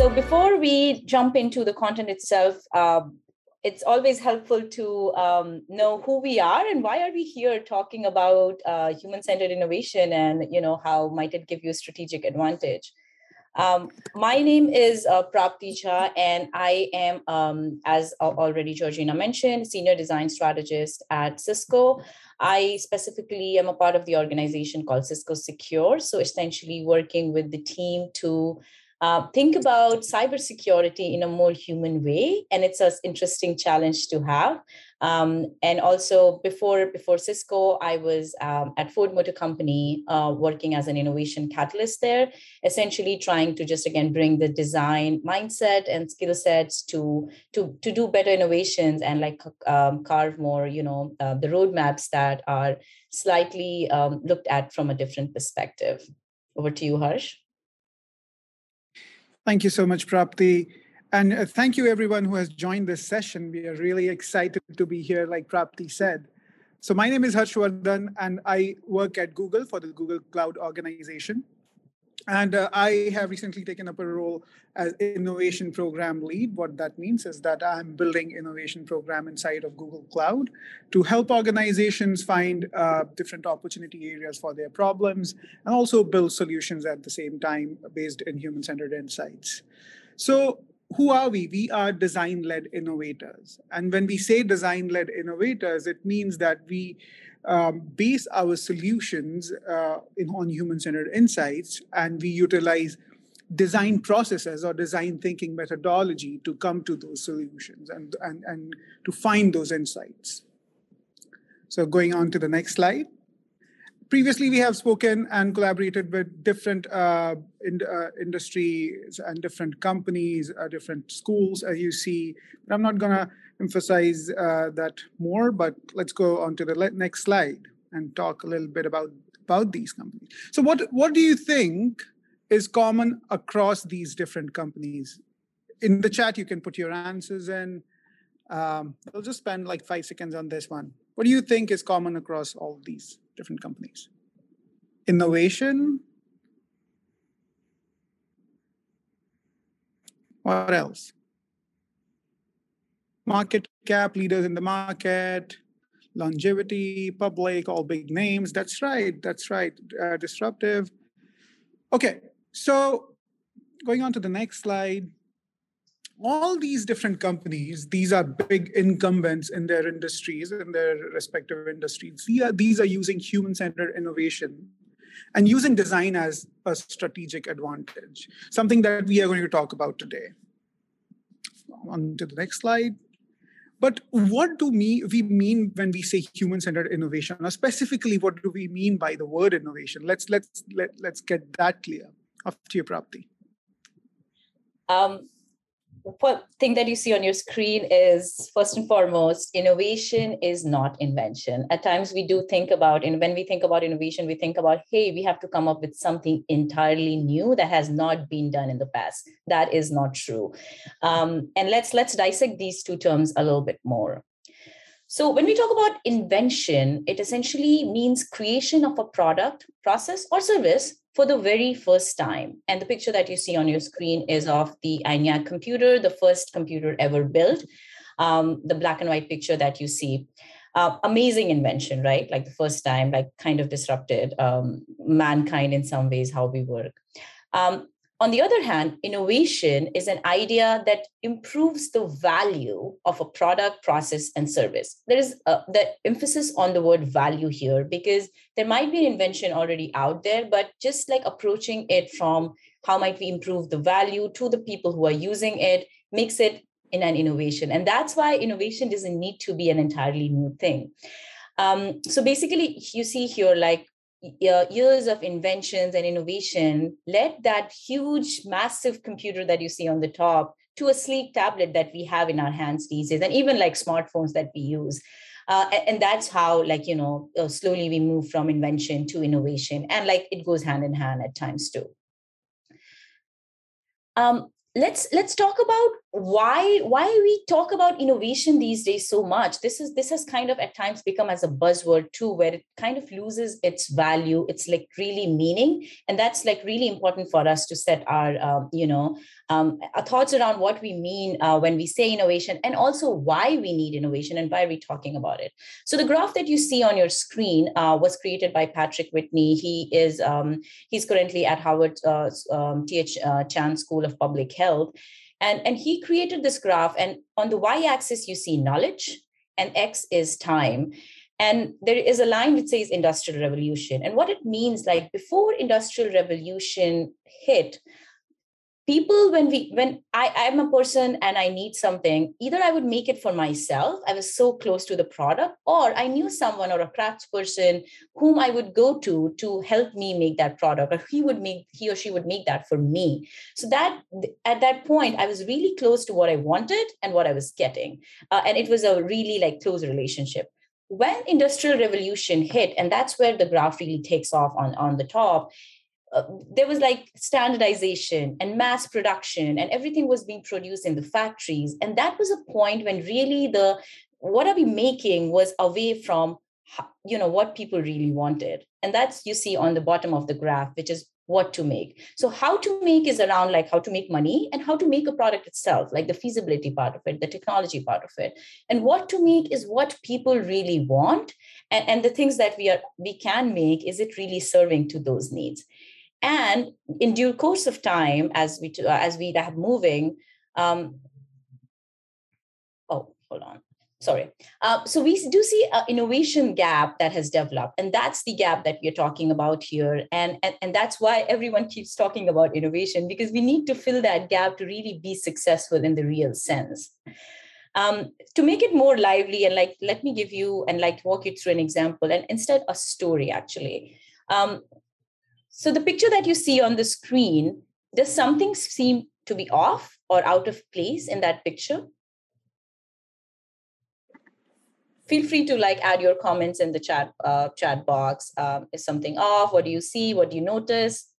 So before we jump into the content itself, uh, it's always helpful to um, know who we are and why are we here talking about uh, human-centered innovation and you know how might it give you a strategic advantage. Um, my name is uh, Prapti Jha, and I am, um, as already Georgina mentioned, senior design strategist at Cisco. I specifically am a part of the organization called Cisco Secure. So essentially, working with the team to uh, think about cybersecurity in a more human way, and it's an interesting challenge to have. Um, and also, before before Cisco, I was um, at Ford Motor Company uh, working as an innovation catalyst there, essentially trying to just again bring the design mindset and skill sets to to to do better innovations and like um, carve more, you know, uh, the roadmaps that are slightly um, looked at from a different perspective. Over to you, Harsh. Thank you so much, Prapti. And uh, thank you, everyone who has joined this session. We are really excited to be here, like Prapti said. So, my name is Harshvardhan, and I work at Google for the Google Cloud Organization. And uh, I have recently taken up a role as innovation program lead. What that means is that I'm building innovation program inside of Google Cloud to help organizations find uh, different opportunity areas for their problems and also build solutions at the same time based in human-centered insights. So who are we? We are design led innovators. And when we say design led innovators, it means that we um, base our solutions uh, in, on human centered insights and we utilize design processes or design thinking methodology to come to those solutions and, and, and to find those insights. So, going on to the next slide previously we have spoken and collaborated with different uh, in, uh, industries and different companies uh, different schools as you see but i'm not going to emphasize uh, that more but let's go on to the next slide and talk a little bit about about these companies so what what do you think is common across these different companies in the chat you can put your answers in um, i'll just spend like five seconds on this one what do you think is common across all these different companies. Innovation. What else? Market cap, leaders in the market, longevity, public, all big names. That's right. That's right. Uh, disruptive. Okay. So going on to the next slide all these different companies, these are big incumbents in their industries, in their respective industries. These are, these are using human centered innovation and using design as a strategic advantage, something that we are going to talk about today. On to the next slide. But what do we, mean when we say human-centered innovation? Or specifically, what do we mean by the word innovation? Let's let's let, let's get that clear. After your Prapti. Um, thing that you see on your screen is first and foremost innovation is not invention. At times we do think about and when we think about innovation we think about hey we have to come up with something entirely new that has not been done in the past. That is not true. Um, and let's let's dissect these two terms a little bit more. So when we talk about invention it essentially means creation of a product process or service for the very first time. And the picture that you see on your screen is of the ENIAC computer, the first computer ever built. Um, the black and white picture that you see. Uh, amazing invention, right? Like the first time, like kind of disrupted um, mankind in some ways, how we work. Um, on the other hand, innovation is an idea that improves the value of a product, process, and service. There is a, the emphasis on the word value here because there might be an invention already out there, but just like approaching it from how might we improve the value to the people who are using it makes it in an innovation. And that's why innovation doesn't need to be an entirely new thing. Um, so basically, you see here, like years of inventions and innovation led that huge, massive computer that you see on the top to a sleek tablet that we have in our hands these days, and even like smartphones that we use. Uh, and that's how, like, you know, uh, slowly we move from invention to innovation. And like it goes hand in hand at times too. Um, let's let's talk about why why we talk about innovation these days so much. This is this has kind of at times become as a buzzword too where it kind of loses its value. It's like really meaning and that's like really important for us to set our um, you know um, thoughts around what we mean uh, when we say innovation and also why we need innovation and why we're talking about it. So the graph that you see on your screen uh, was created by Patrick Whitney. He is um, he's currently at Harvard uh, um, T.H. Uh, Chan School of Public Health. And, and he created this graph and on the y-axis you see knowledge and x is time and there is a line which says industrial revolution and what it means like before industrial revolution hit people when we when i i'm a person and i need something either i would make it for myself i was so close to the product or i knew someone or a craftsperson whom i would go to to help me make that product or he would make he or she would make that for me. So that at that point i was really close to what i wanted and what i was getting. Uh, and it was a really like close relationship. When industrial revolution hit and that's where the graph really takes off on on the top uh, there was like standardization and mass production and everything was being produced in the factories. And that was a point when really the what are we making was away from you know what people really wanted. And that's you see on the bottom of the graph which is what to make. So how to make is around like how to make money and how to make a product itself like the feasibility part of it the technology part of it. And what to make is what people really want and, and the things that we are we can make is it really serving to those needs and in due course of time as we as we have moving um, oh hold on. Sorry. Uh, so we do see an innovation gap that has developed and that's the gap that we're talking about here. And, and and that's why everyone keeps talking about innovation because we need to fill that gap to really be successful in the real sense. Um, to make it more lively and like let me give you and like walk you through an example and instead a story actually. Um, so the picture that you see on the screen, does something seem to be off or out of place in that picture? Feel free to like add your comments in the chat uh, chat box. Um, is something off? What do you see? What do you notice?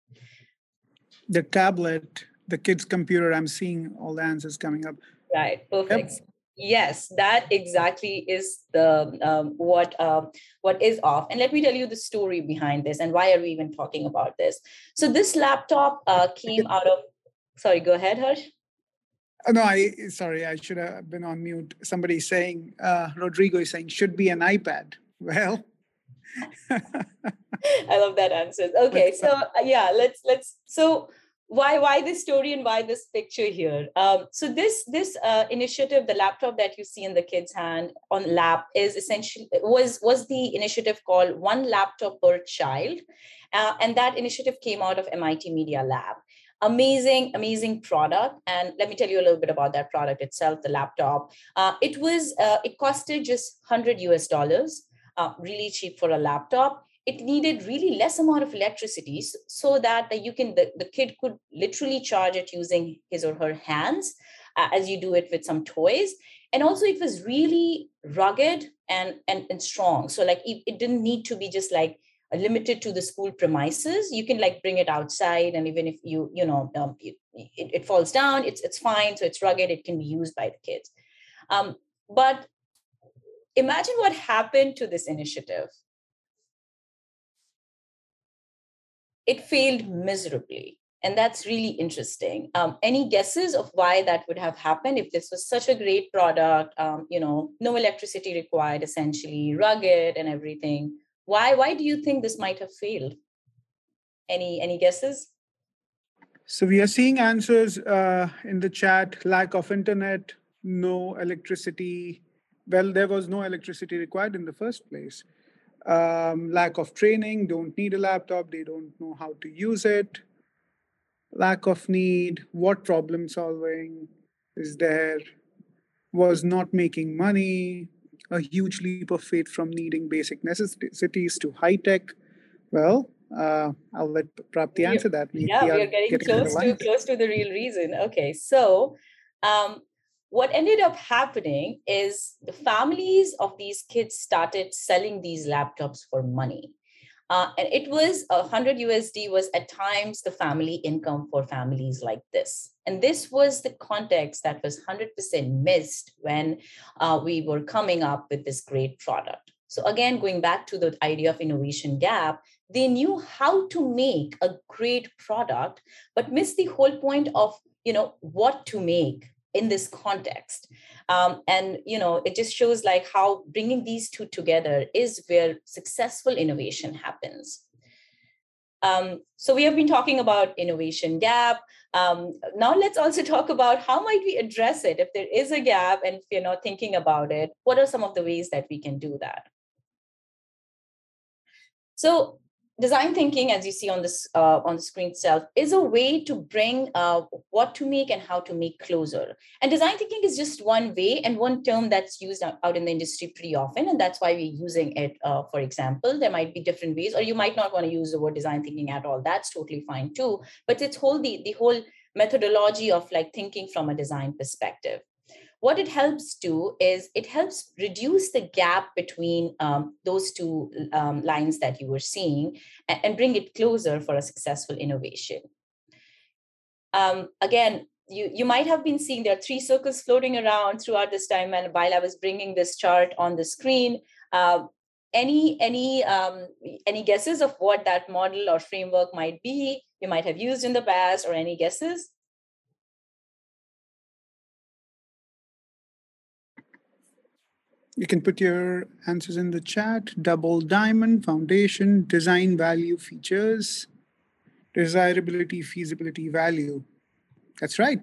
The tablet, the kid's computer. I'm seeing all the answers coming up. Right. Perfect. Yep yes that exactly is the um, what uh, what is off. And let me tell you the story behind this and why are we even talking about this. So this laptop uh, came out of sorry go ahead harsh. Uh, no i sorry i should have been on mute. Somebody saying uh, rodrigo is saying should be an ipad. Well. I love that answer. Okay so uh, yeah let's let's so why why this story and why this picture here? Um, so this this uh, initiative the laptop that you see in the kid's hand on lap is essentially was was the initiative called one laptop per child. Uh, and that initiative came out of mit media lab. Amazing amazing product. And let me tell you a little bit about that product itself the laptop. Uh, it was uh, it costed just 100 us dollars uh, really cheap for a laptop it needed really less amount of electricity so that you can the, the kid could literally charge it using his or her hands uh, as you do it with some toys. And also it was really rugged and and, and strong. So like it, it didn't need to be just like limited to the school premises. You can like bring it outside and even if you you know um, it, it, falls down it's it's fine. So it's rugged it can be used by the kids. Um, but imagine what happened to this initiative it failed miserably. And that's really interesting. Um, any guesses of why that would have happened if this was such a great product? Um, you know, no electricity required, essentially rugged and everything. Why? Why do you think this might have failed? Any any guesses? So we are seeing answers uh, in the chat: lack of internet, no electricity. Well, there was no electricity required in the first place um, lack of training, don't need a laptop, they don't know how to use it, lack of need, what problem solving is there, was not making money, a huge leap of faith from needing basic necessities to high tech. Well, uh, I'll let Prapti answer that. We, yeah, we are, we are getting, getting close to close to the real reason. Okay, so um, what ended up happening is the families of these kids started selling these laptops for money. Uh, and it was 100 USD was at times the family income for families like this. And this was the context that was 100% missed when uh, we were coming up with this great product. So again, going back to the idea of innovation gap, they knew how to make a great product, but missed the whole point of you know what to make in this context. Um, and you know it just shows like how bringing these two together is where successful innovation happens. Um, so we have been talking about innovation gap. Um, now let's also talk about how might we address it if there is a gap and if you're not thinking about it. What are some of the ways that we can do that? So design thinking, as you see on this uh, on the screen itself, is a way to bring uh, what to make and how to make closer. And design thinking is just one way and one term that's used out in the industry pretty often, and that's why we're using it. Uh, for example, there might be different ways, or you might not want to use the word design thinking at all. That's totally fine too. But it's whole the the whole methodology of like thinking from a design perspective what it helps do is it helps reduce the gap between um, those two um, lines that you were seeing and, and, bring it closer for a successful innovation. Um, again, you, you might have been seeing there are three circles floating around throughout this time and while I was bringing this chart on the screen, uh, any any um, any guesses of what that model or framework might be you might have used in the past or any guesses You can put your answers in the chat. Double diamond, foundation, design value features, desirability, feasibility, value. That's right.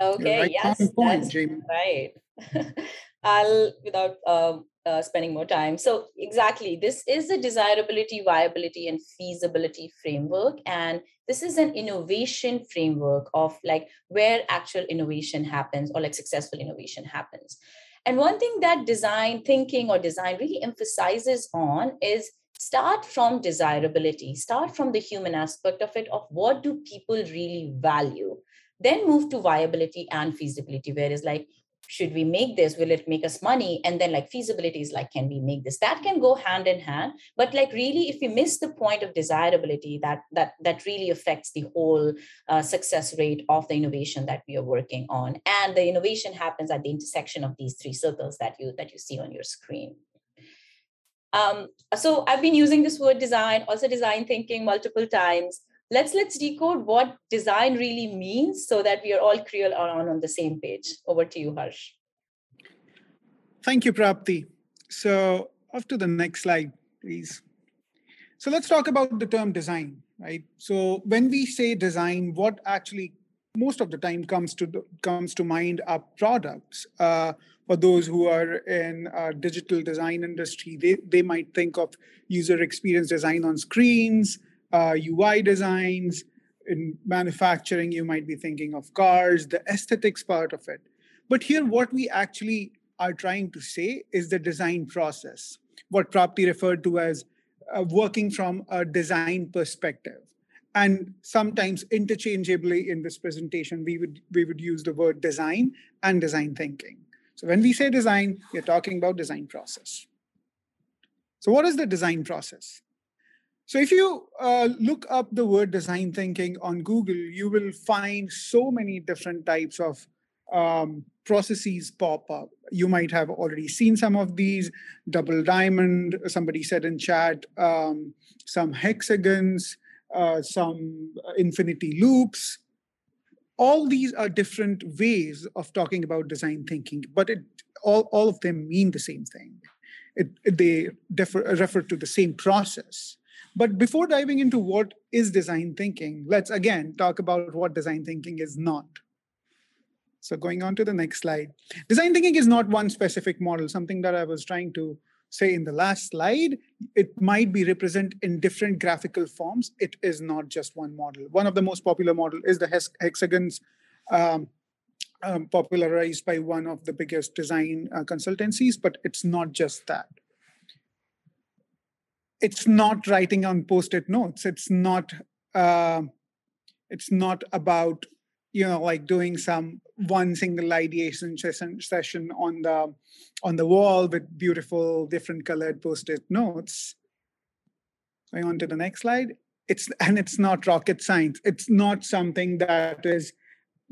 Okay, right yes, point, that's Jamie. right. I'll, without uh, uh, spending more time. So, exactly, this is a desirability, viability, and feasibility framework. And this is an innovation framework of like where actual innovation happens or like successful innovation happens. And one thing that design thinking or design really emphasizes on is start from desirability, start from the human aspect of it, of what do people really value, then move to viability and feasibility, where it's like, should we make this? Will it make us money? And then like feasibility is like can we make this? That can go hand in hand. But like really if we miss the point of desirability that that that really affects the whole uh, success rate of the innovation that we are working on. And the innovation happens at the intersection of these three circles that you that you see on your screen. Um, so i've been using this word design also design thinking multiple times let's let's decode what design really means so that we are all clear on, on the same page. Over to you harsh. Thank you prapti. So off to the next slide please. So let's talk about the term design right? So when we say design what actually most of the time comes to the, comes to mind are products. Uh, for those who are in a digital design industry they, they might think of user experience design on screens uh, UI designs. In manufacturing, you might be thinking of cars, the aesthetics part of it. But here, what we actually are trying to say is the design process, what Prapti referred to as uh, working from a design perspective. And sometimes interchangeably in this presentation, we would we would use the word design and design thinking. So when we say design, we're talking about design process. So what is the design process? So if you uh, look up the word design thinking on Google, you will find so many different types of um, processes pop up. You might have already seen some of these double diamond, somebody said in chat, um, some hexagons, uh, some infinity loops. All these are different ways of talking about design thinking, but it all, all of them mean the same thing. It, they defer, refer to the same process. But before diving into what is design thinking, let's again talk about what design thinking is not. So, going on to the next slide. Design thinking is not one specific model, something that I was trying to say in the last slide. It might be represented in different graphical forms. It is not just one model. One of the most popular model is the hexagons um, um, popularized by one of the biggest design uh, consultancies, but it's not just that it's not writing on post-it notes. It's not uh, it's not about you know like doing some one single ideation session, on the on the wall with beautiful different colored post-it notes. Going on to the next slide. It's and it's not rocket science. It's not something that is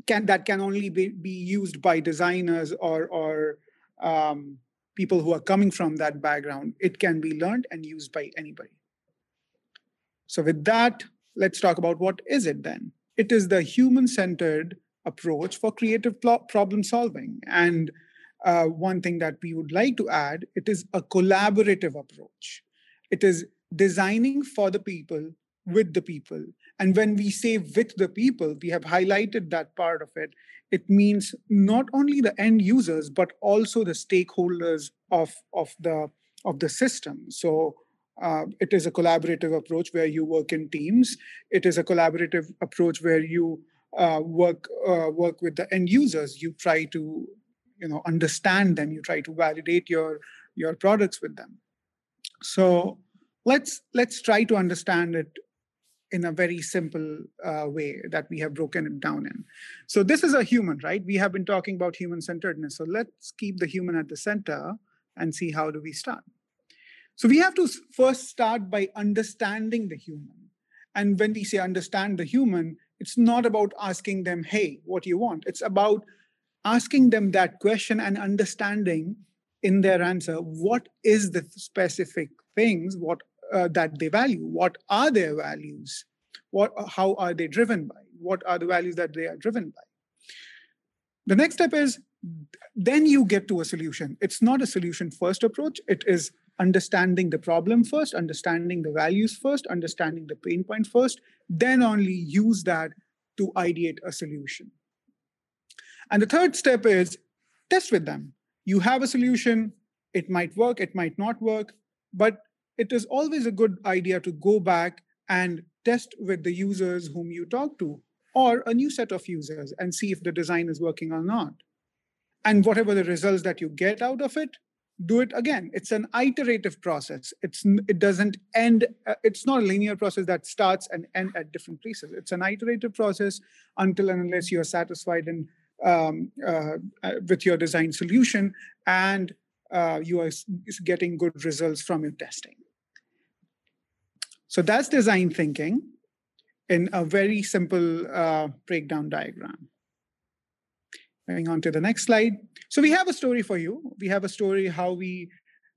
can that can only be, be used by designers or or um, people who are coming from that background. It can be learned and used by anybody. So with that, let's talk about what is it then? It is the human-centered approach for creative problem solving. And uh, one thing that we would like to add it is a collaborative approach. It is designing for the people with the people. And when we say with the people, we have highlighted that part of it. It means not only the end users, but also the stakeholders of, of the of the system. So uh, it is a collaborative approach where you work in teams. It is a collaborative approach where you uh, work uh, work with the end users. You try to you know understand them. You try to validate your your products with them. So let's let's try to understand it in a very simple uh, way that we have broken it down in. So this is a human, right? We have been talking about human centeredness. So let's keep the human at the center and see how do we start. So we have to first start by understanding the human. And when we say understand the human, it's not about asking them, hey, what do you want? It's about asking them that question and understanding in their answer what is the specific things what uh, that they value? What are their values? What how are they driven by? What are the values that they are driven by? The next step is then you get to a solution. It's not a solution first approach. It is understanding the problem first understanding the values first understanding the pain point first then only use that to ideate a solution. And the third step is test with them. You have a solution. It might work it might not work but it is always a good idea to go back and test with the users whom you talk to or a new set of users and see if the design is working or not. And whatever the results that you get out of it, do it again. It's an iterative process. It's it doesn't end. Uh, it's not a linear process that starts and end at different places. It's an iterative process until and unless you're satisfied and um, uh, uh, with your design solution and uh, you are getting good results from your testing. So that's design thinking in a very simple uh, breakdown diagram. Going on to the next slide. So we have a story for you. We have a story how we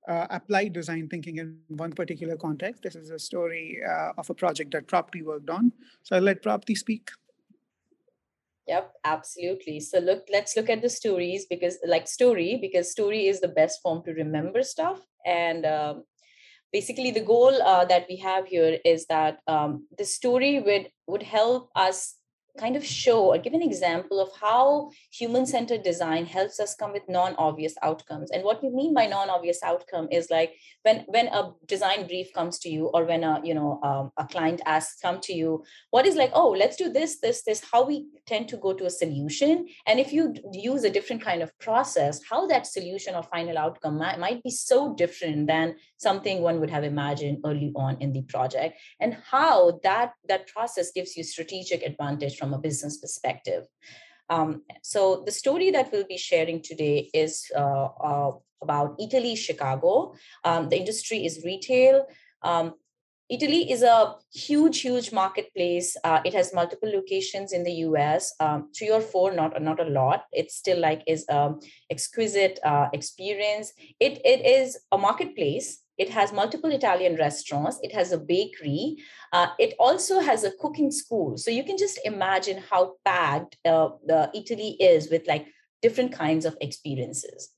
uh, apply design thinking in one particular context. This is a story uh, of a project that Prapti worked on. So I'll let Prapti speak. Yep, absolutely. So look, let's look at the stories because, like story, because story is the best form to remember stuff. And um, basically, the goal uh, that we have here is that um, the story would would help us kind of show or give an example of how human centered design helps us come with non obvious outcomes. And what we mean by non obvious outcome is like when when a design brief comes to you or when a you know um, a client asks come to you what is like oh let's do this this this how we tend to go to a solution. And if you use a different kind of process how that solution or final outcome might, might be so different than something one would have imagined early on in the project. And how that that process gives you strategic advantage from a business perspective. Um, so the story that we'll be sharing today is uh, uh, about Eataly, Chicago. Um, the industry is retail. Um, Eataly is a huge, huge marketplace. Uh, it has multiple locations in the US, um, three or four, not not a lot. It's still like is um, exquisite uh, experience. It it is a marketplace it has multiple Italian restaurants. It has a bakery. Uh, it also has a cooking school. So you can just imagine how packed uh, Eataly is with like different kinds of experiences.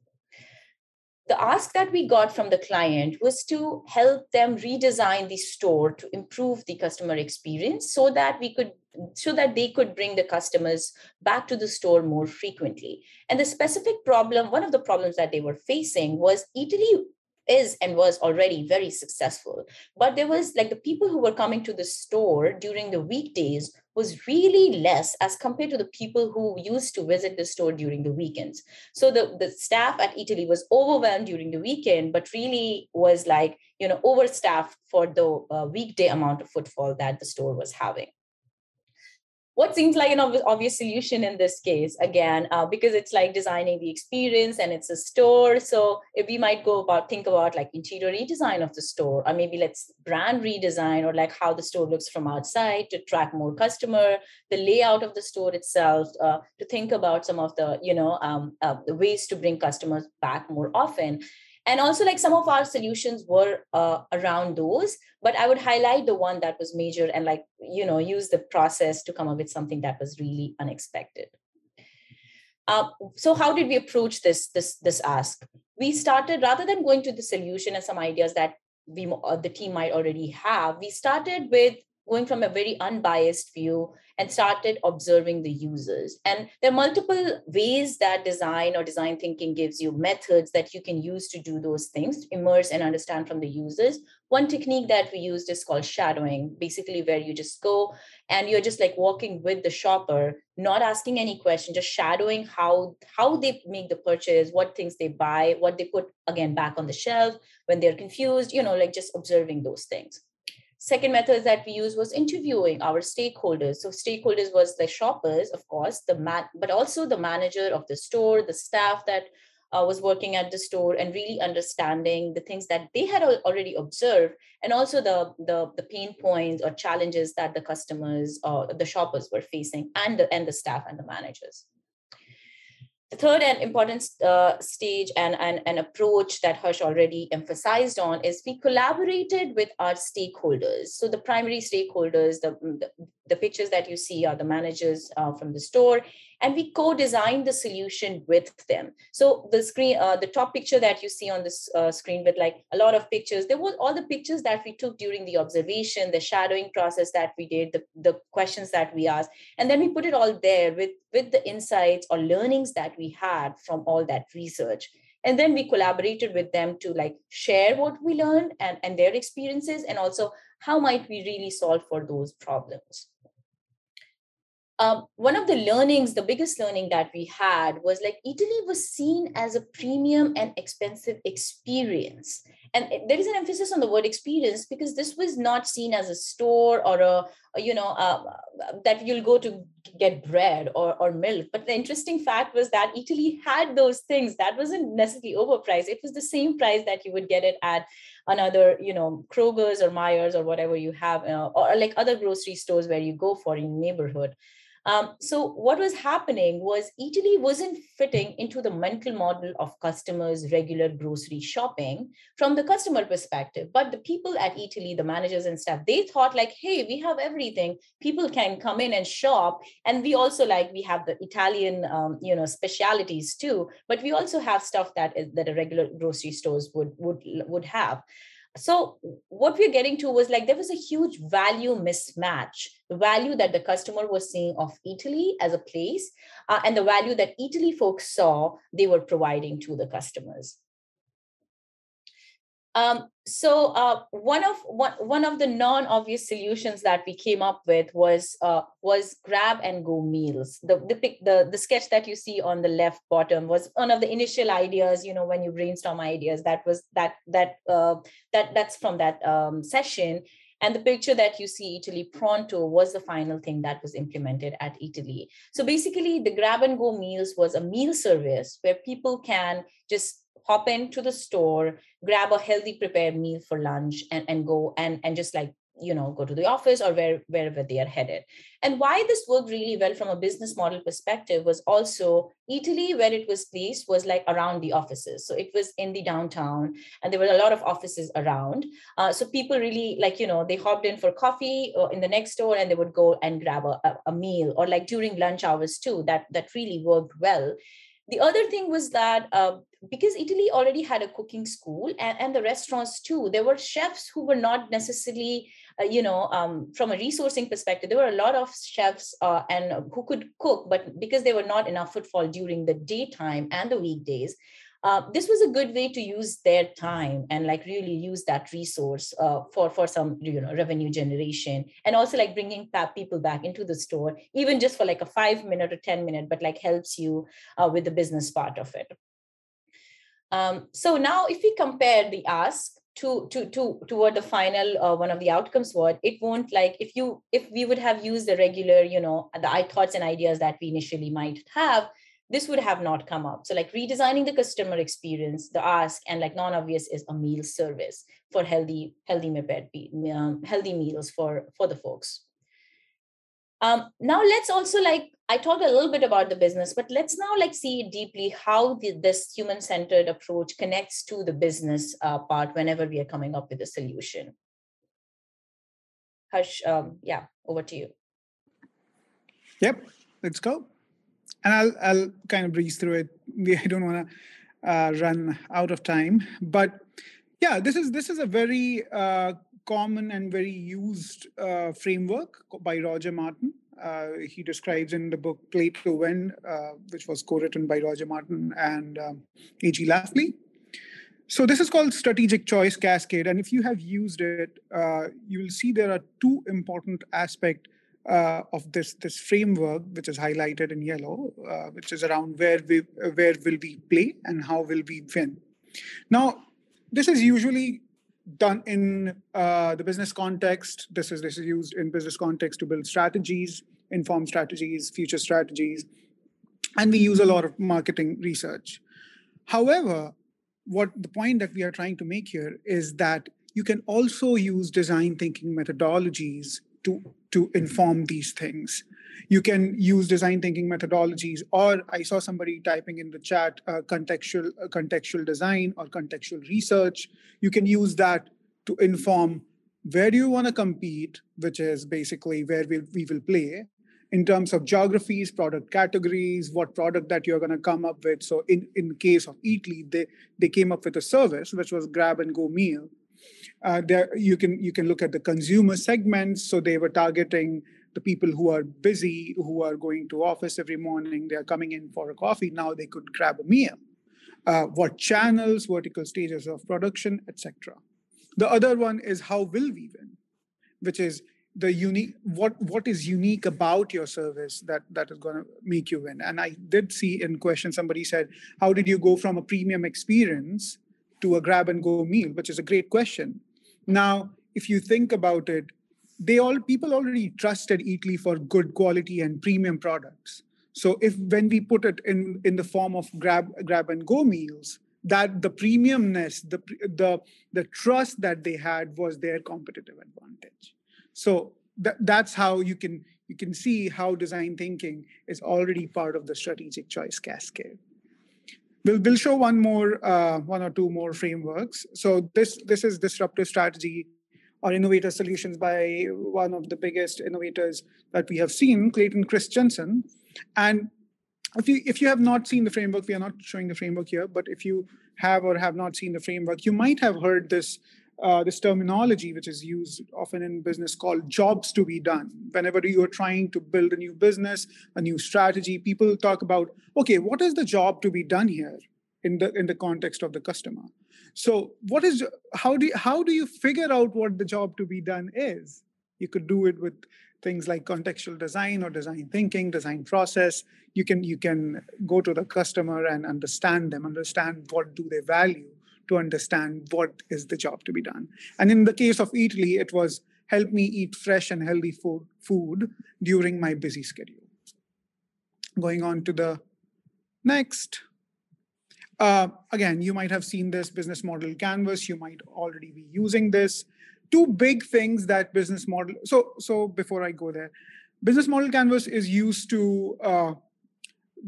The ask that we got from the client was to help them redesign the store to improve the customer experience so that we could so that they could bring the customers back to the store more frequently. And the specific problem, one of the problems that they were facing was Eataly is and was already very successful. But there was like the people who were coming to the store during the weekdays was really less as compared to the people who used to visit the store during the weekends. So the, the staff at Eataly was overwhelmed during the weekend but really was like you know overstaffed for the uh, weekday amount of footfall that the store was having what seems like an obvious, solution in this case again uh, because it's like designing the experience and it's a store. So if we might go about think about like interior redesign of the store or maybe let's brand redesign or like how the store looks from outside to attract more customer the layout of the store itself uh, to think about some of the you know um, uh, the ways to bring customers back more often and also like some of our solutions were uh, around those but i would highlight the one that was major and like you know use the process to come up with something that was really unexpected Uh, so how did we approach this this this ask? We started rather than going to the solution and some ideas that we uh, the team might already have. We started with going from a very unbiased view and started observing the users. And there are multiple ways that design or design thinking gives you methods that you can use to do those things, immerse and understand from the users. One technique that we used is called shadowing, basically where you just go and you're just like walking with the shopper, not asking any question, just shadowing how how they make the purchase, what things they buy, what they put again back on the shelf when they're confused, you know, like just observing those things second method that we used was interviewing our stakeholders. So stakeholders was the shoppers of course the man but also the manager of the store the staff that uh, was working at the store and really understanding the things that they had already observed and also the, the the pain points or challenges that the customers or the shoppers were facing and the, and the staff and the managers third and important uh, stage and, and, approach that Harsh already emphasized on is we collaborated with our stakeholders. So the primary stakeholders, the, the, the pictures that you see are the managers uh, from the store, and we co-designed the solution with them. So the screen, uh, the top picture that you see on this uh, screen with like a lot of pictures, there was all the pictures that we took during the observation, the shadowing process that we did, the, the questions that we asked, and then we put it all there with, with the insights or learnings that we had from all that research and then we collaborated with them to like share what we learned and, and their experiences and also how might we really solve for those problems um, one of the learnings, the biggest learning that we had was like Eataly was seen as a premium and expensive experience. And there is an emphasis on the word experience because this was not seen as a store or a, you know, uh, that you'll go to get bread or, or milk. But the interesting fact was that Eataly had those things that wasn't necessarily overpriced. It was the same price that you would get it at another, you know, Kroger's or Meijers or whatever you have, uh, or like other grocery stores where you go for in neighborhood. Um, so what was happening was Eataly wasn't fitting into the mental model of customers' regular grocery shopping from the customer perspective. But the people at Eataly, the managers and staff, they thought like, hey, we have everything. People can come in and shop. And we also like, we have the Italian, um, you know, specialities too, but we also have stuff that that a regular grocery stores would would would have so what we're getting to was like there was a huge value mismatch. The value that the customer was seeing of Eataly as a place uh, and the value that Eataly folks saw they were providing to the customers um, so uh, one of one, one of the non-obvious solutions that we came up with was uh, was grab and go meals. The, the the the sketch that you see on the left bottom was one of the initial ideas. You know, when you brainstorm ideas, that was that that uh, that that's from that um, session. And the picture that you see, Eataly Pronto, was the final thing that was implemented at Eataly. So basically, the grab and go meals was a meal service where people can just hop into the store, grab a healthy prepared meal for lunch, and, and go and, and just like you know go to the office or where, wherever they are headed. And why this worked really well from a business model perspective was also Eataly, where it was placed was like around the offices. So it was in the downtown and there were a lot of offices around. Uh, so people really like you know they hopped in for coffee or uh, in the next store and they would go and grab a, a meal or like during lunch hours too. That that really worked well the other thing was that uh, because Eataly already had a cooking school and, and the restaurants too, there were chefs who were not necessarily, uh, you know, um, from a resourcing perspective, there were a lot of chefs uh, and who could cook, but because they were not enough footfall during the daytime and the weekdays, uh, this was a good way to use their time and like really use that resource uh, for for some you know revenue generation and also like bringing people back into the store even just for like a five minute or ten minute but like helps you uh, with the business part of it. Um, so now if we compare the ask to to to toward the final uh, one of the outcomes what it won't like if you if we would have used the regular you know the i thoughts and ideas that we initially might have this would have not come up. So like redesigning the customer experience, the ask and like non-obvious is a meal service for healthy, healthy um, healthy meals for, for the folks. Um, now let's also like, I talked a little bit about the business, but let's now like see deeply how the, this human-centered approach connects to the business uh, part whenever we are coming up with a solution. Harsh um, yeah, over to you. Yep, let's go. And I'll I'll kind of breeze through it. I don't want to uh, run out of time, but yeah, this is this is a very uh, common and very used uh, framework by Roger Martin. Uh, he describes in the book Play to Win, which was co-written by Roger Martin and um, A.G. Lafley. So this is called strategic choice cascade, and if you have used it, uh, you will see there are two important aspects uh, of this this framework, which is highlighted in yellow, uh, which is around where we where will we play and how will we win. Now, this is usually done in uh, the business context. This is this is used in business context to build strategies, inform strategies, future strategies, and we use a lot of marketing research. However, what the point that we are trying to make here is that you can also use design thinking methodologies to to inform these things. You can use design thinking methodologies or i saw somebody typing in the chat uh, contextual uh, contextual design or contextual research. You can use that to inform where do you want to compete which is basically where we, we will play in terms of geographies product categories what product that you're going to come up with. So in in case of Eataly they they came up with a service which was grab and go meal uh, there you can you can look at the consumer segments so they were targeting the people who are busy, who are going to office every morning, they're coming in for a coffee. Now they could grab a meal. Uh, what channels, vertical stages of production, etc. The other one is how will we win, which is the unique what what is unique about your service that that is going to make you win. And I did see in question somebody said, how did you go from a premium experience to a grab and go meal, which is a great question. Now, if you think about it, they all people already trusted Eataly for good quality and premium products. So if when we put it in in the form of grab grab and go meals, that the premiumness, the the the trust that they had was their competitive advantage. So that, that's how you can you can see how design thinking is already part of the strategic choice cascade. We'll, we'll show one more, uh, one or two more frameworks. So this this is disruptive strategy or innovator solutions by one of the biggest innovators that we have seen, Clayton Christensen. And if you if you have not seen the framework, we are not showing the framework here, but if you have or have not seen the framework, you might have heard this uh, this terminology, which is used often in business called jobs to be done. Whenever you are trying to build a new business, a new strategy, people talk about, okay, what is the job to be done here in the in the context of the customer? So what is how do you, how do you figure out what the job to be done is? You could do it with things like contextual design or design thinking, design process. You can you can go to the customer and understand them, understand what do they value to understand what is the job to be done. And in the case of Eataly, it was help me eat fresh and healthy food, food during my busy schedule. Going on to the next. Uh, again, you might have seen this business model canvas. You might already be using this. Two big things that business model. So, so before I go there, business model canvas is used to uh,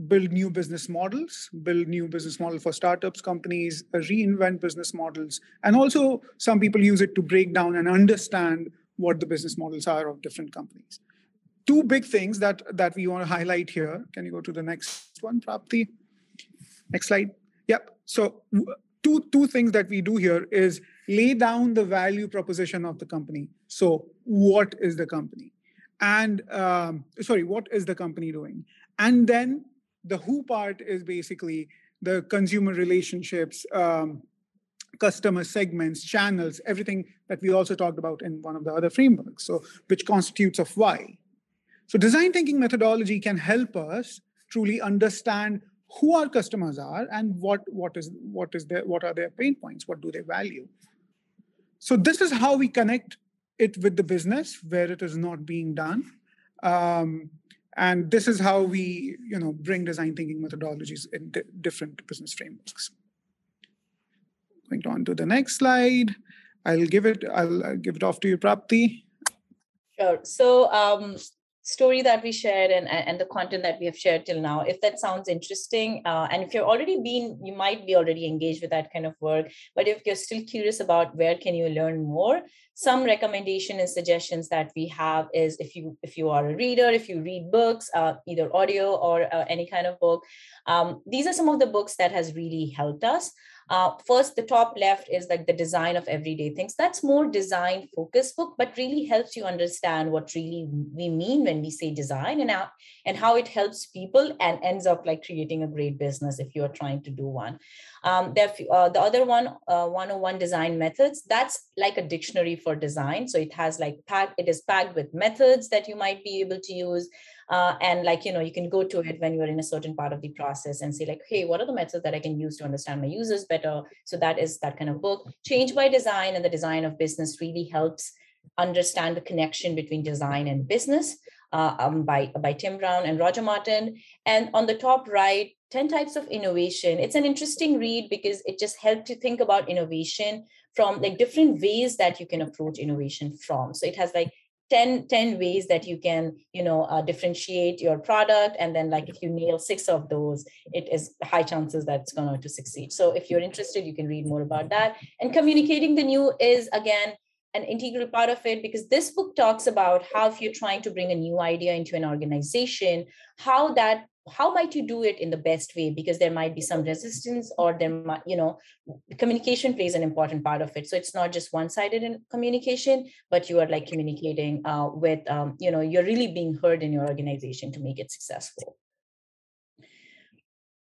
build new business models, build new business model for startups, companies, reinvent business models, and also some people use it to break down and understand what the business models are of different companies. Two big things that that we want to highlight here. Can you go to the next one, Prapti? Next slide. Yep. So two two things that we do here is lay down the value proposition of the company. So what is the company? And um, sorry, what is the company doing? And then the who part is basically the consumer relationships, um, customer segments, channels, everything that we also talked about in one of the other frameworks. So which constitutes of why. So design thinking methodology can help us truly understand who our customers are and what what is what is their what are their pain points what do they value so this is how we connect it with the business where it is not being done um, and this is how we you know bring design thinking methodologies in di- different business frameworks. Going on to the next slide. I'll give it i'll, I'll give it off to you prapti. Sure. So um, story that we shared and, and the content that we have shared till now, if that sounds interesting, uh, and if you're already been, you might be already engaged with that kind of work, but if you're still curious about where can you learn more, some recommendation and suggestions that we have is if you if you are a reader if you read books uh, either audio or uh, any kind of book um, these are some of the books that has really helped us uh, first, the top left is like the design of everyday things. That's more design focused book, but really helps you understand what really we mean when we say design and how, and how it helps people and ends up like creating a great business if you are trying to do one. Um, uh, the other one, uh, 101 design methods, that's like a dictionary for design. So it has like pack, it is packed with methods that you might be able to use uh, and like you know you can go to it when you're in a certain part of the process and say like hey what are the methods that i can use to understand my users better? So that is that kind of book. Change by design and the design of business really helps understand the connection between design and business uh, um, by by tim brown and roger martin. And on the top right 10 types of innovation. It's an interesting read because it just helped you think about innovation from like different ways that you can approach innovation from. So it has like 10, 10 ways that you can you know uh, differentiate your product and then like if you nail six of those it is high chances that it's going to succeed. So if you're interested you can read more about that. And communicating the new is again an integral part of it because this book talks about how if you're trying to bring a new idea into an organization how that how might you do it in the best way? Because there might be some resistance or there might you know communication plays an important part of it. So it's not just one sided in communication but you are like communicating uh, with um, you know you're really being heard in your organization to make it successful.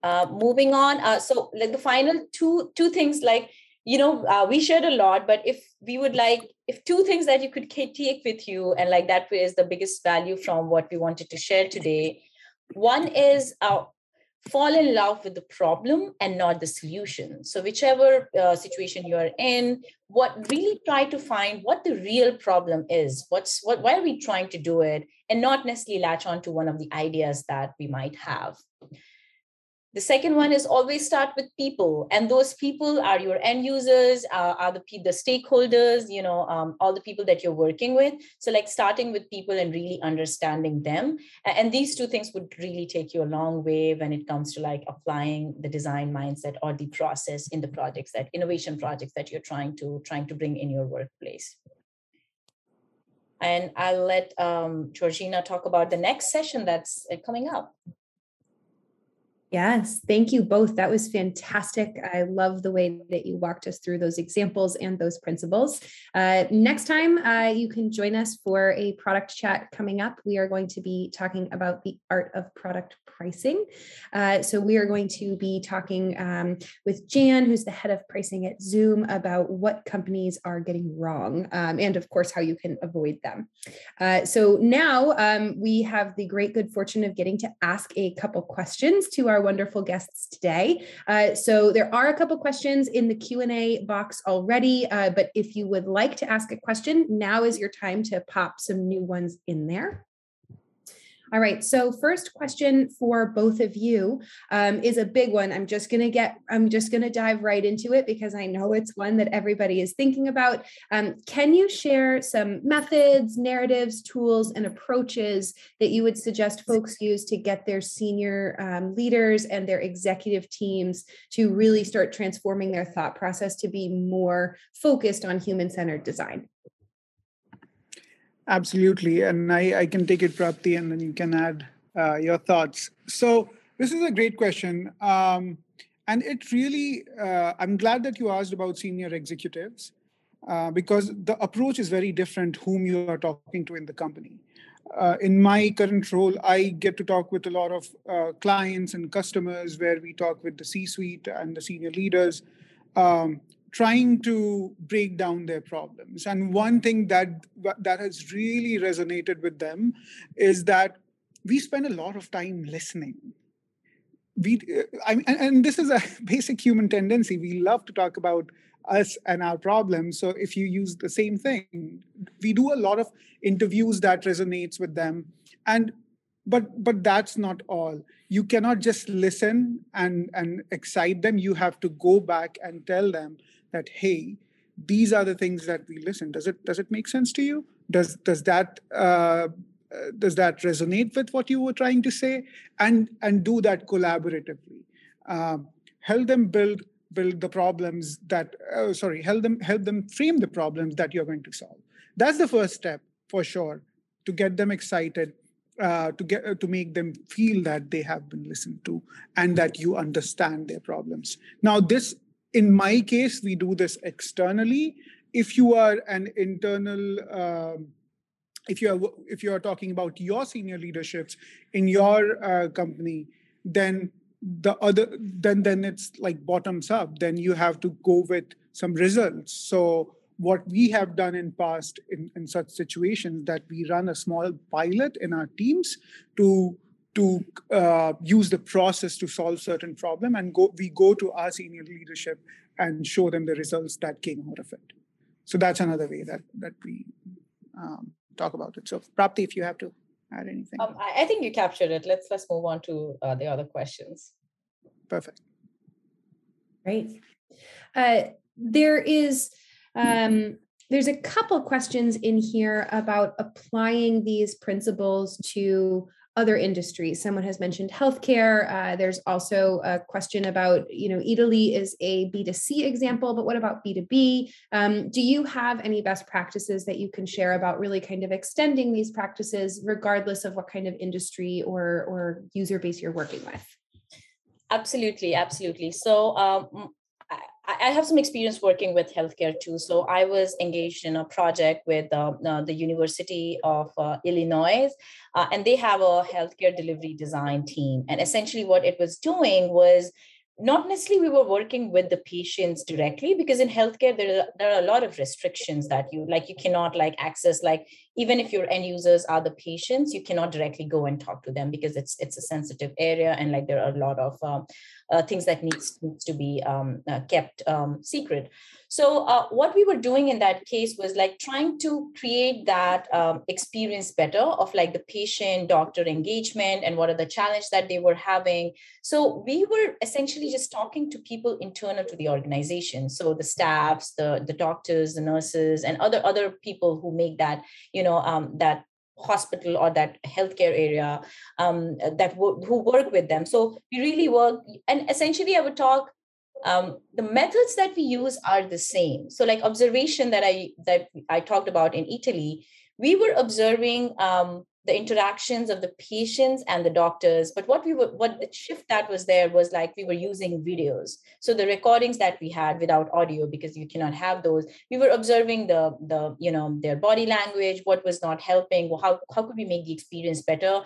Uh, moving on uh, so like the final two two things like you know uh, we shared a lot but if we would like if two things that you could take with you and like that is the biggest value from what we wanted to share today one is uh, fall in love with the problem and not the solution. So, whichever uh, situation you are in, what really try to find what the real problem is. What's what? Why are we trying to do it, and not necessarily latch on to one of the ideas that we might have. The second one is always start with people, and those people are your end users, uh, are the the stakeholders, you know, um, all the people that you're working with. So, like starting with people and really understanding them, and these two things would really take you a long way when it comes to like applying the design mindset or the process in the projects that innovation projects that you're trying to trying to bring in your workplace. And I'll let um, Georgina talk about the next session that's uh, coming up. Yes, thank you both. That was fantastic. I love the way that you walked us through those examples and those principles. Uh, next time, uh, you can join us for a product chat coming up. We are going to be talking about the art of product pricing. Uh, so, we are going to be talking um, with Jan, who's the head of pricing at Zoom, about what companies are getting wrong um, and, of course, how you can avoid them. Uh, so, now um, we have the great good fortune of getting to ask a couple questions to our our wonderful guests today. Uh, so there are a couple questions in the Q&A box already, uh, but if you would like to ask a question, now is your time to pop some new ones in there. All right. So first question for both of you um, is a big one. I'm just going to get, I'm just to dive right into it because I know it's one that everybody is thinking about. Um, can you share some methods, narratives, tools, and approaches that you would suggest folks use to get their senior um, leaders and their executive teams to really start transforming their thought process to be more focused on human centered design? Absolutely. And I, I can take it, Prapti, and then you can add uh, your thoughts. So, this is a great question. Um, and it really, uh, I'm glad that you asked about senior executives uh, because the approach is very different whom you are talking to in the company. Uh, in my current role, I get to talk with a lot of uh, clients and customers where we talk with the C suite and the senior leaders. Um, trying to break down their problems. And one thing that that has really resonated with them is that we spend a lot of time listening. We I mean, and this is a basic human tendency. We love to talk about us and our problems. So if you use the same thing we do a lot of interviews that resonates with them. And but but that's not all. You cannot just listen and and excite them. You have to go back and tell them that hey these are the things that we listen. Does it does it make sense to you? Does does that uh, uh, does that resonate with what you were trying to say? And and do that collaboratively. Um, help them build build the problems that uh, sorry help them help them frame the problems that you're going to solve. That's the first step for sure to get them excited uh, to get uh, to make them feel that they have been listened to and that you understand their problems. Now this in my case we do this externally. If you are an internal um, if you are if you are talking about your senior leaderships in your uh, company then the other then then it's like bottoms up. Then you have to go with some results. So what we have done in past in, in such situations that we run a small pilot in our teams to to uh, use the process to solve certain problem and go we go to our senior leadership and show them the results that came out of it. So that's another way that that we um, talk about it. So prapti if you have to add anything. Um, I, I, think you captured it. Let's let's move on to uh, the other questions. Perfect. Great. Uh, there is um, there's a couple questions in here about applying these principles to other industries. Someone has mentioned healthcare. Uh, there's also a question about, you know, Eataly is a B2C example, but what about B2B? Um, do you have any best practices that you can share about really kind of extending these practices, regardless of what kind of industry or, or user base you're working with? Absolutely, absolutely. So um, I have some experience working with healthcare too. So I was engaged in a project with uh, uh, the University of uh, Illinois, uh, and they have a healthcare delivery design team. And essentially, what it was doing was not necessarily we were working with the patients directly because in healthcare there are, there are a lot of restrictions that you like you cannot like access like even if your end users are the patients you cannot directly go and talk to them because it's it's a sensitive area and like there are a lot of um, uh, things that needs, needs to be um, uh, kept um, secret so uh, what we were doing in that case was like trying to create that um, experience better of like the patient doctor engagement and what are the challenge that they were having. So we were essentially just talking to people internal to the organization. So the staffs, the, the doctors, the nurses, and other other people who make that, you know, um, that hospital or that healthcare area um, that w- who work with them. So we really work, and essentially, I would talk um, the methods that we use are the same so like observation that i that i talked about in Eataly we were observing um, the interactions of the patients and the doctors but what we were what the shift that was there was like we were using videos. So the recordings that we had without audio because you cannot have those we were observing the the you know their body language what was not helping how how could we make the experience better?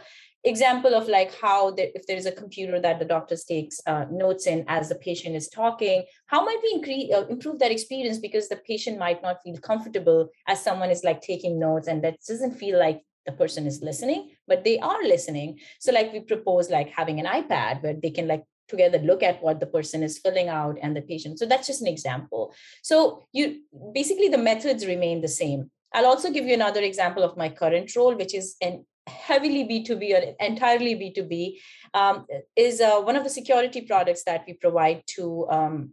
Example of like how the, if there is a computer that the doctor takes uh, notes in as the patient is talking how might we increase uh, improve that experience because the patient might not feel comfortable as someone is like taking notes and that doesn't feel like the person is listening but they are listening. So like we propose like having an ipad where they can like together look at what the person is filling out and the patient. So that's just an example. So you basically the methods remain the same. I'll also give you another example of my current role, which is an heavily B2B or entirely B2B, um, is uh, one of the security products that we provide to um,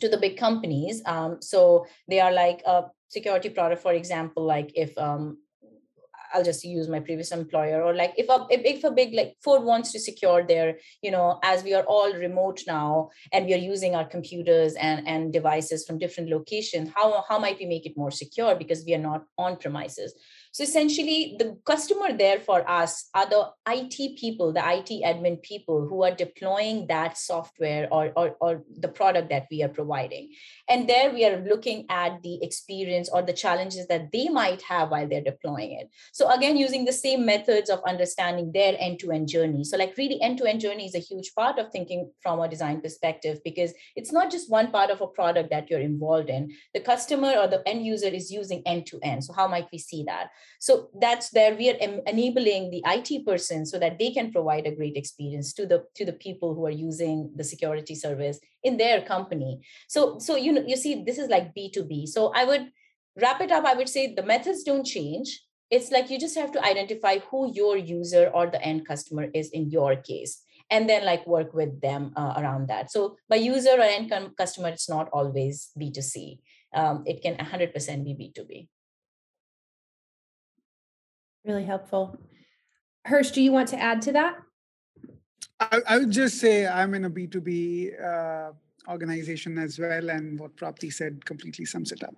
to the big companies. Um, so they are like a security product, for example, like if um, I'll just use my previous employer, or like if a if, a big like Ford wants to secure their, you know, as we are all remote now and we are using our computers and and devices from different locations, how how might we make it more secure because we are not on premises? So essentially, the customer there for us are the IT people, the IT admin people who are deploying that software or, or, or the product that we are providing. And there we are looking at the experience or the challenges that they might have while they're deploying it. So again, using the same methods of understanding their end-to-end journey. So like really end-to-end journey is a huge part of thinking from a design perspective because it's not just one part of a product that you're involved in. The customer or the end user is using end-to-end. So how might we see that? So that's there we are enabling the IT person so that they can provide a great experience to the to the people who are using the security service in their company. So so you know you see this is like B2B. So I would wrap it up. I would say the methods don't change. It's like you just have to identify who your user or the end customer is in your case and then like work with them uh, around that so by user or end customer it's not always b2c um, it can 100% be b2b Really helpful. Harsh, do you want to add to that? I, I would just say I'm in a B2B uh, organization as well, and what Prapti said completely sums it up.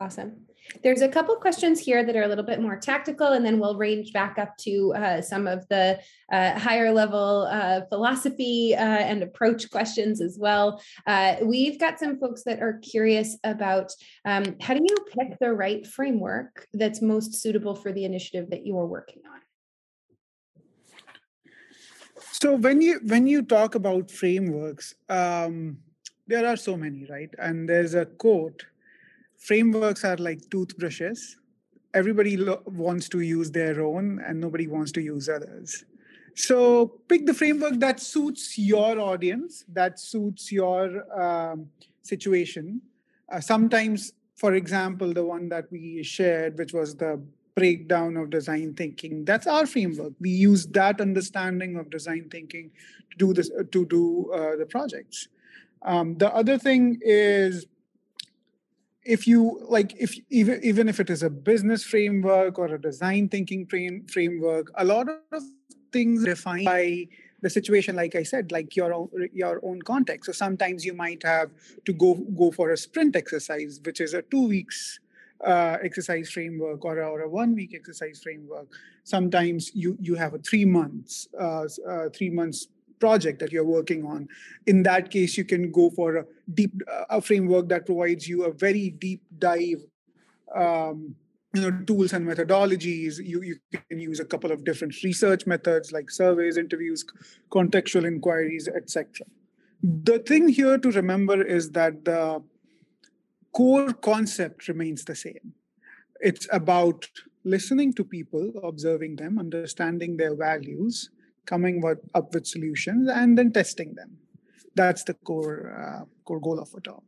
Awesome. There's a couple questions here that are a little bit more tactical, and then we'll range back up to uh, some of the uh, higher level uh, philosophy uh, and approach questions as well. Uh, we've got some folks that are curious about um, how do you pick the right framework that's most suitable for the initiative that you're working on? So when you when you talk about frameworks, um, there are so many, right? And there's a quote frameworks are like toothbrushes. Everybody lo- wants to use their own, and nobody wants to use others. So pick the framework that suits your audience, that suits your um, situation. Uh, sometimes, for example, the one that we shared, which was the breakdown of design thinking, that's our framework. We use that understanding of design thinking to do this to do uh, the projects. Um, the other thing is if you like if even even if it is a business framework or a design thinking frame, framework a lot of things defined by the situation like i said like your own your own context. So sometimes you might have to go go for a sprint exercise which is a two weeks uh, exercise framework or, or a one week exercise framework. Sometimes you you have a three months uh, uh, three months project that you're working on. In that case you can go for a deep a framework that provides you a very deep dive um, you know tools and methodologies. You, you can use a couple of different research methods like surveys interviews contextual inquiries etc the thing here to remember is that the core concept remains the same. It's about listening to people observing them understanding their values coming up with solutions and then testing them. That's the core uh, core goal of it all.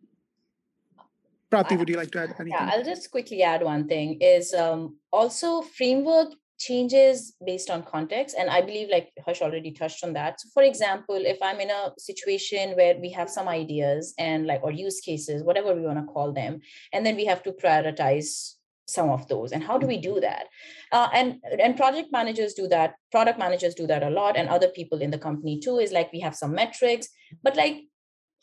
Prapti, would you like to add anything? Yeah, I'll just quickly add one thing is um, also framework changes based on context. And I believe like Harsh already touched on that. So for example, if I'm in a situation where we have some ideas and like or use cases, whatever we want to call them, and then we have to prioritize some of those and how do we do that? Uh, and and project managers do that product managers do that a lot and other people in the company too is like we have some metrics but like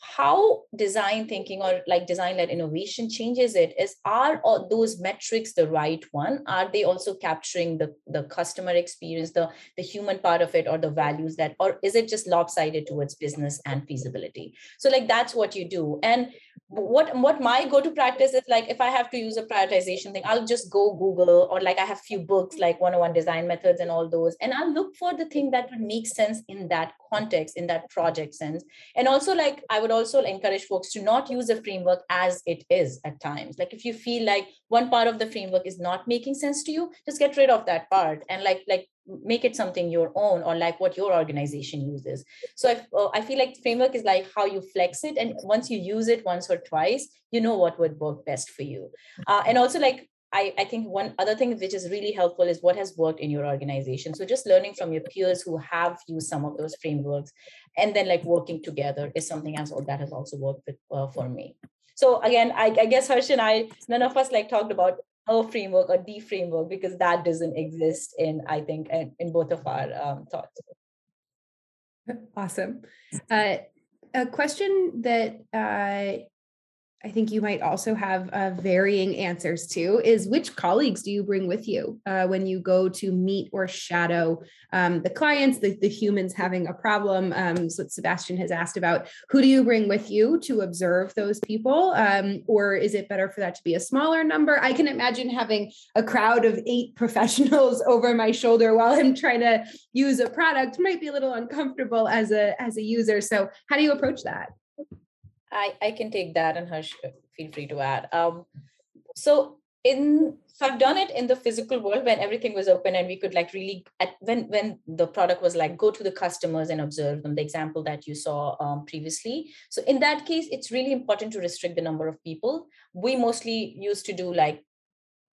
how design thinking or like design led innovation changes it is are those metrics the right one? Are they also capturing the the customer experience the the human part of it or the values that or is it just lopsided towards business and feasibility? So like that's what you do. And what what my go to practice is like if i have to use a prioritization thing i'll just go google or like i have few books like 101 design methods and all those and i'll look for the thing that would make sense in that context in that project sense. And also like i would also encourage folks to not use a framework as it is at times. Like if you feel like one part of the framework is not making sense to you just get rid of that part. And like like make it something your own or like what your organization uses so I, uh, I feel like framework is like how you flex it and once you use it once or twice you know what would work best for you uh, and also like I, I think one other thing which is really helpful is what has worked in your organization. So just learning from your peers who have used some of those frameworks and then like working together is something else that has also worked with, uh, for me. So again, I, I guess Harsh and I, none of us like talked about a framework or the framework because that doesn't exist in i think in, in both of our um, thoughts. Awesome. Uh, a question that uh, I think you might also have uh, varying answers to is which colleagues do you bring with you uh, when you go to meet or shadow um, the clients, the, the, humans having a problem? Um, so Sebastian has asked about who do you bring with you to observe those people? Um, or is it better for that to be a smaller number? I can imagine having a crowd of eight professionals over my shoulder while I'm trying to use a product might be a little uncomfortable as a as a user. So how do you approach that? I, I can take that and Harsh, uh, feel free to add. Um, so in so I've done it in the physical world when everything was open and we could like really at when when the product was like go to the customers and observe them. The example that you saw um, previously. So in that case, it's really important to restrict the number of people. We mostly used to do like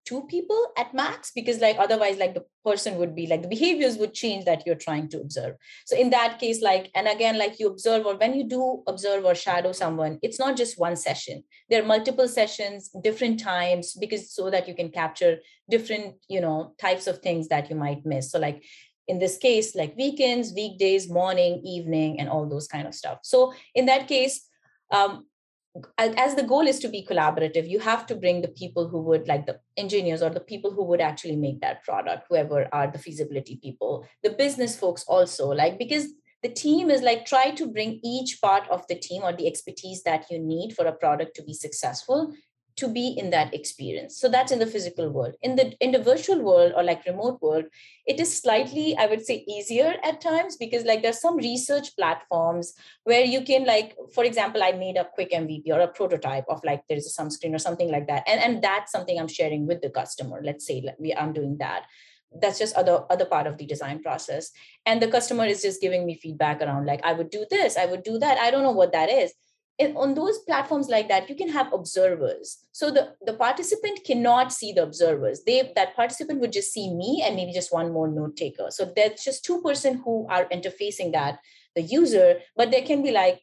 two people at max because like otherwise like the person would be like the behaviors would change that you're trying to observe. So in that case like and again like you observe or when you do observe or shadow someone it's not just one session. There are multiple sessions different times because so that you can capture different you know types of things that you might miss. So like in this case like weekends weekdays morning evening and all those kind of stuff. So in that case um, as the goal is to be collaborative you have to bring the people who would like the engineers or the people who would actually make that product whoever are the feasibility people. The business folks also like because the team is like try to bring each part of the team or the expertise that you need for a product to be successful to be in that experience. So that's in the physical world. In the in the virtual world or like remote world it is slightly i would say easier at times because like there's some research platforms where you can like for example i made a quick mvp or a prototype of like there's a sunscreen or something like that. And and that's something i'm sharing with the customer. Let's say i'm doing that. That's just other other part of the design process. And the customer is just giving me feedback around like i would do this. I would do that. I don't know what that is on those platforms like that you can have observers. So the, the participant cannot see the observers. They that participant would just see me and maybe just one more note taker. So there's just two person who are interfacing that the user but there can be like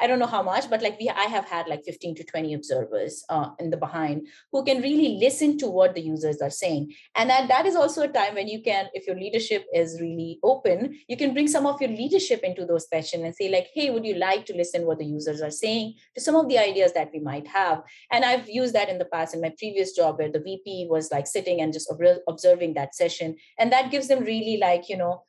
I don't know how much, but like we, I have had like 15 to 20 observers uh, in the behind who can really listen to what the users are saying. And that, that is also a time when you can, if your leadership is really open, you can bring some of your leadership into those sessions and say like, hey, would you like to listen what the users are saying to some of the ideas that we might have? And I've used that in the past in my previous job where the VP was like sitting and just observing that session. And that gives them really like, you know,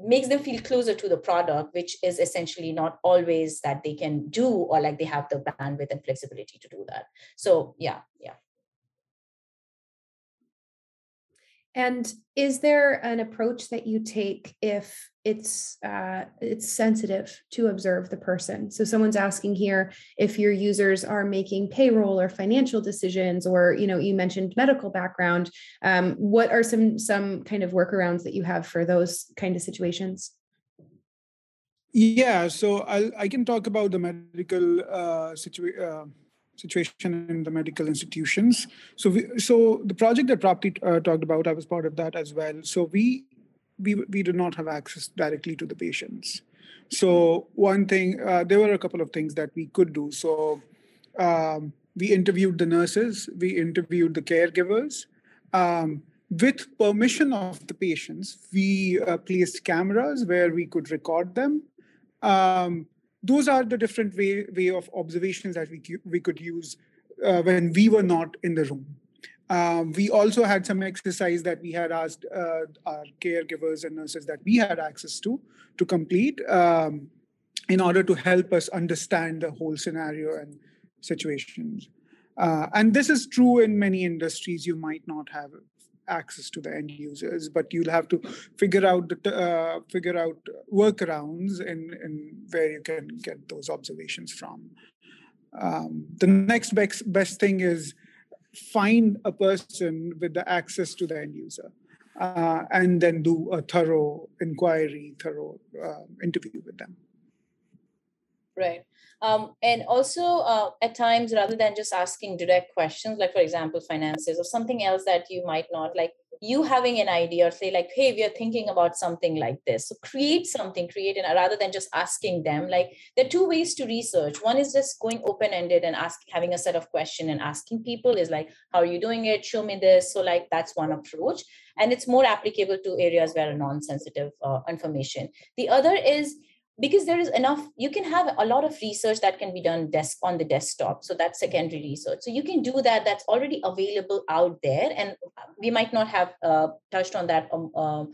makes them feel closer to the product which is essentially not always that they can do or like they have the bandwidth and flexibility to do that. So yeah yeah And is there an approach that you take if it's uh, it's sensitive to observe the person? So someone's asking here if your users are making payroll or financial decisions, or you know, you mentioned medical background. Um, what are some some kind of workarounds that you have for those kind of situations? Yeah, so i I can talk about the medical uh, situation. Uh, situation in the medical institutions. So, we, so the project that Prapti uh, talked about, I was part of that as well. So we we we did not have access directly to the patients. So one thing, uh, there were a couple of things that we could do. So um, we interviewed the nurses, we interviewed the caregivers. Um, with permission of the patients, we uh, placed cameras where we could record them. Um, those are the different way way of observations that we we could use uh, when we were not in the room. Um, we also had some exercise that we had asked uh, our caregivers and nurses that we had access to to complete um, in order to help us understand the whole scenario and situations. Uh, and this is true in many industries. You might not have access to the end users, but you'll have to figure out the, uh, figure out workarounds in, in where you can get those observations from. Um, the next best, best thing is find a person with the access to the end user. Uh, and then do a thorough inquiry, thorough uh, interview with them. Right. Um, and also, uh, at times, rather than just asking direct questions, like for example, finances or something else that you might not like, you having an idea or say like, hey, we are thinking about something like this. So create something, create it rather than just asking them. Like there are two ways to research. One is just going open ended and ask, having a set of question and asking people is like, how are you doing it? Show me this. So like that's one approach, and it's more applicable to areas where a non-sensitive uh, information. The other is because there is enough you can have a lot of research that can be done desk on the desktop. So that's secondary research. So you can do that. That's already available out there. And we might not have uh, touched on that um, um,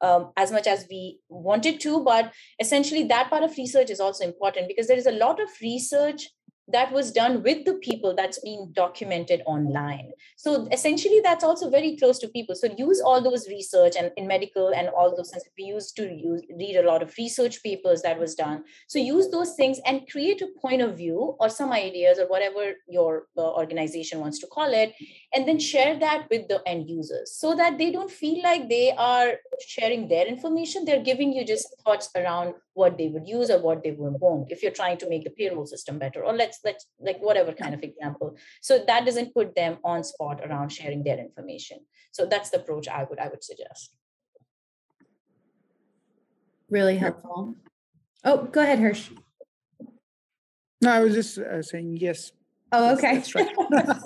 um, as much as we wanted to but essentially that part of research is also important because there is a lot of research that was done with the people that's being documented online. So essentially that's also very close to people. So use all those research and in medical and all those things. We used to use read a lot of research papers that was done. So use those things and create a point of view or some ideas or whatever your uh, organization wants to call it and then share that with the end users so that they don't feel like they are sharing their information. They're giving you just thoughts around what they would use or what they won't if you're trying to make the payroll system better or let's let's like whatever kind of example. So that doesn't put them on spot around sharing their information. So that's the approach i would i would suggest. Really helpful. Oh go ahead Harsh. No i was just uh, saying yes. Oh, okay. That's right.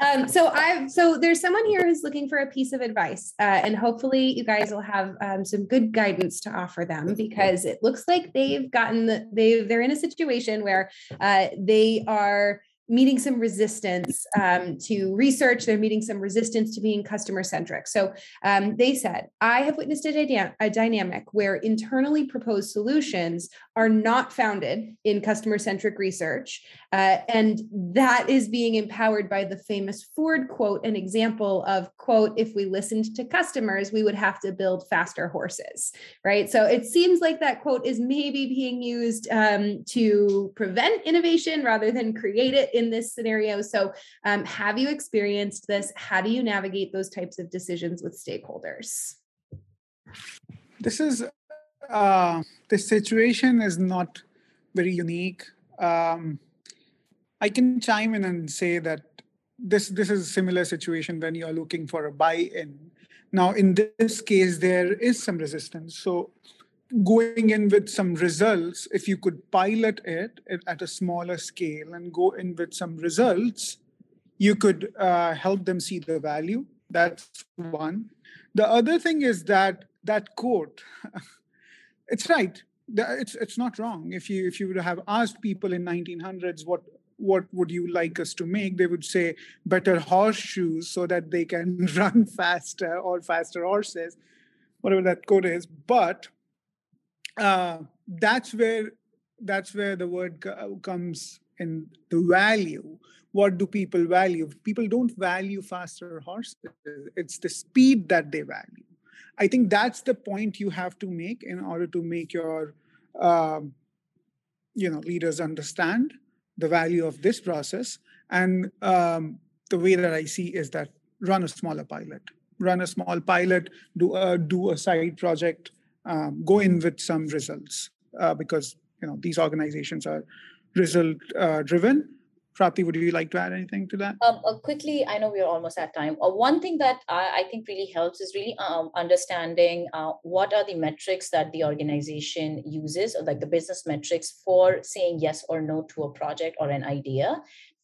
um, so I've so there's someone here who's looking for a piece of advice, uh, and hopefully you guys will have um, some good guidance to offer them because it looks like they've gotten the, they they're in a situation where uh, they are meeting some resistance um, to research. They're meeting some resistance to being customer centric. So um, they said, I have witnessed a, a, dynamic where internally proposed solutions are not founded in customer centric research. Uh, and that is being empowered by the famous Ford quote, an example of, quote, if we listened to customers, we would have to build faster horses, right? So it seems like that quote is maybe being used um, to prevent innovation rather than create it in this scenario. So, um, have you experienced this? How do you navigate those types of decisions with stakeholders? This is uh, the situation is not very unique. Um, I can chime in and say that this this is a similar situation when you are looking for a buy-in. Now, in this case, there is some resistance. So going in with some results, if you could pilot it at a smaller scale and go in with some results, you could uh, help them see the value. That's one. The other thing is that that quote, it's right. It's it's not wrong. If you if you would have asked people in 1900s what what would you like us to make, they would say better horseshoes so that they can run faster or faster horses, whatever that quote is. But uh, that's where that's where the word comes in the value. What do people value? People don't value faster horses. It's the speed that they value. I think that's the point you have to make in order to make your um, you know leaders understand the value of this process. And um, the way that i see is that run a smaller pilot. Run a small pilot do a do a side project um, go in with some results uh, because you know these organizations are result uh, driven Prapti, would you like to add anything to that? Um, uh, quickly, I know we're almost at time. Uh, one thing that I, I, think really helps is really um, understanding uh, what are the metrics that the organization uses, or like the business metrics for saying yes or no to a project or an idea.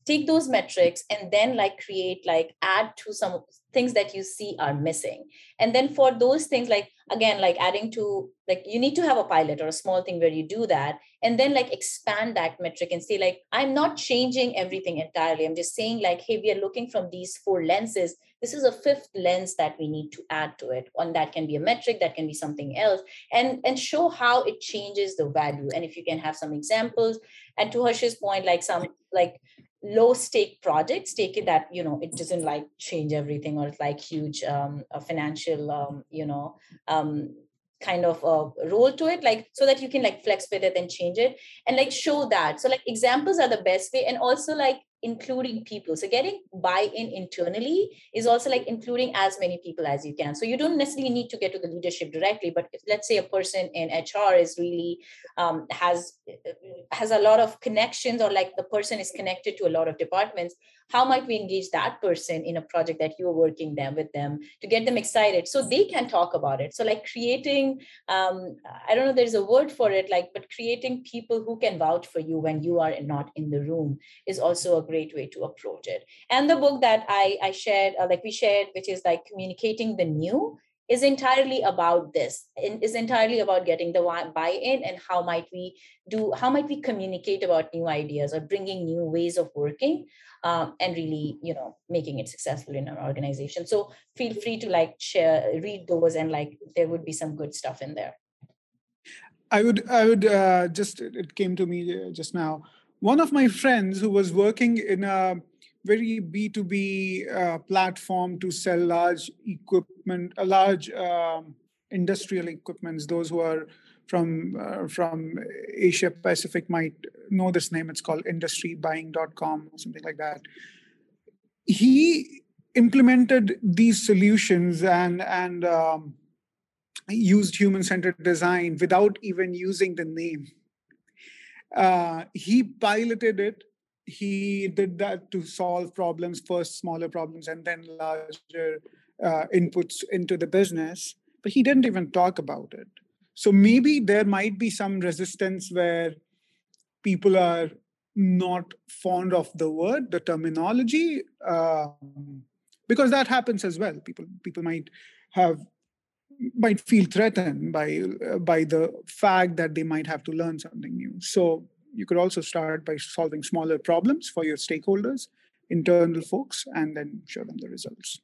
Take those metrics and then like create like add to some things that you see are missing. And then for those things like again like adding to like you need to have a pilot or a small thing where you do that and then like expand that metric and say like i'm not changing everything entirely. I'm just saying like hey we are looking from these four lenses. This is a fifth lens that we need to add to it. One that can be a metric that can be something else. And and show how it changes the value. And if you can have some examples and to Harsh's point like some like low stake projects take it that you know it doesn't like change everything or it's like huge um, financial um, you know um, kind of a role to it like so that you can like flex with it and change it and like show that. So like examples are the best way and also like including people. So getting buy-in internally is also like including as many people as you can. So you don't necessarily need to get to the leadership directly but if let's say a person in hr is really um, has has a lot of connections or like the person is connected to a lot of departments how might we engage that person in a project that you're working them with them to get them excited so they can talk about it? So like creating um, i don't know there's a word for it like but creating people who can vouch for you when you are not in the room is also a great way to approach it. And the book that i i shared uh, like we shared which is like communicating the new is entirely about this and is entirely about getting the buy-in and how might we do how might we communicate about new ideas or bringing new ways of working um, and really you know making it successful in an organization. So feel free to like share read those and like there would be some good stuff in there. I would i would uh, just it came to me uh, just now. One of my friends who was working in a very B2B uh, platform to sell large equipment, a large um, industrial equipments. Those who are from uh, from Asia Pacific might know this name. It's called industrybuying.com or something like that. He implemented these solutions and and um, used human centered design without even using the name. Uh, he piloted it. He did that to solve problems, first smaller problems, and then larger uh, inputs into the business. But he didn't even talk about it. So maybe there might be some resistance where people are not fond of the word, the terminology, um, because that happens as well. People people might have might feel threatened by uh, by the fact that they might have to learn something new. So you could also start by solving smaller problems for your stakeholders, internal folks, and then show them the results.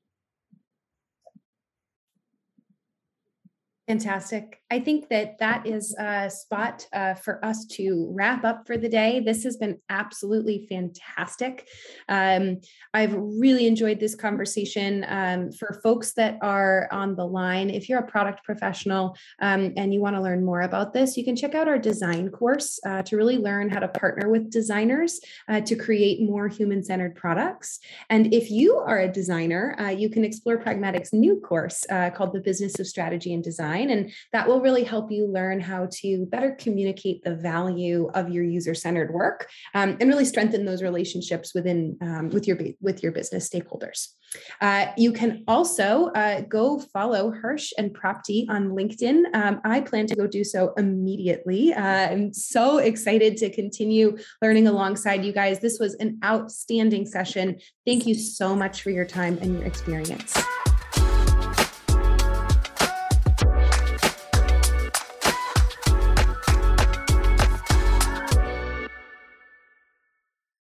Fantastic. I think that that is a spot uh, for us to wrap up for the day. This has been absolutely fantastic. Um, I've really enjoyed this conversation. Um, for folks that are on the line, if you're a product professional um, and you want to learn more about this, you can check out our design course uh, to really learn how to partner with designers uh, to create more human centered products. And if you are a designer, uh, you can explore Pragmatic's new course uh, called The Business of Strategy and Design design. And that will really help you learn how to better communicate the value of your user-centered work um, and really strengthen those relationships within um, with your with your business stakeholders. Uh, you can also uh, go follow Harsh and Prapti on LinkedIn. Um, I plan to go do so immediately. Uh, I'm so excited to continue learning alongside you guys. This was an outstanding session. Thank you so much for your time and your experience.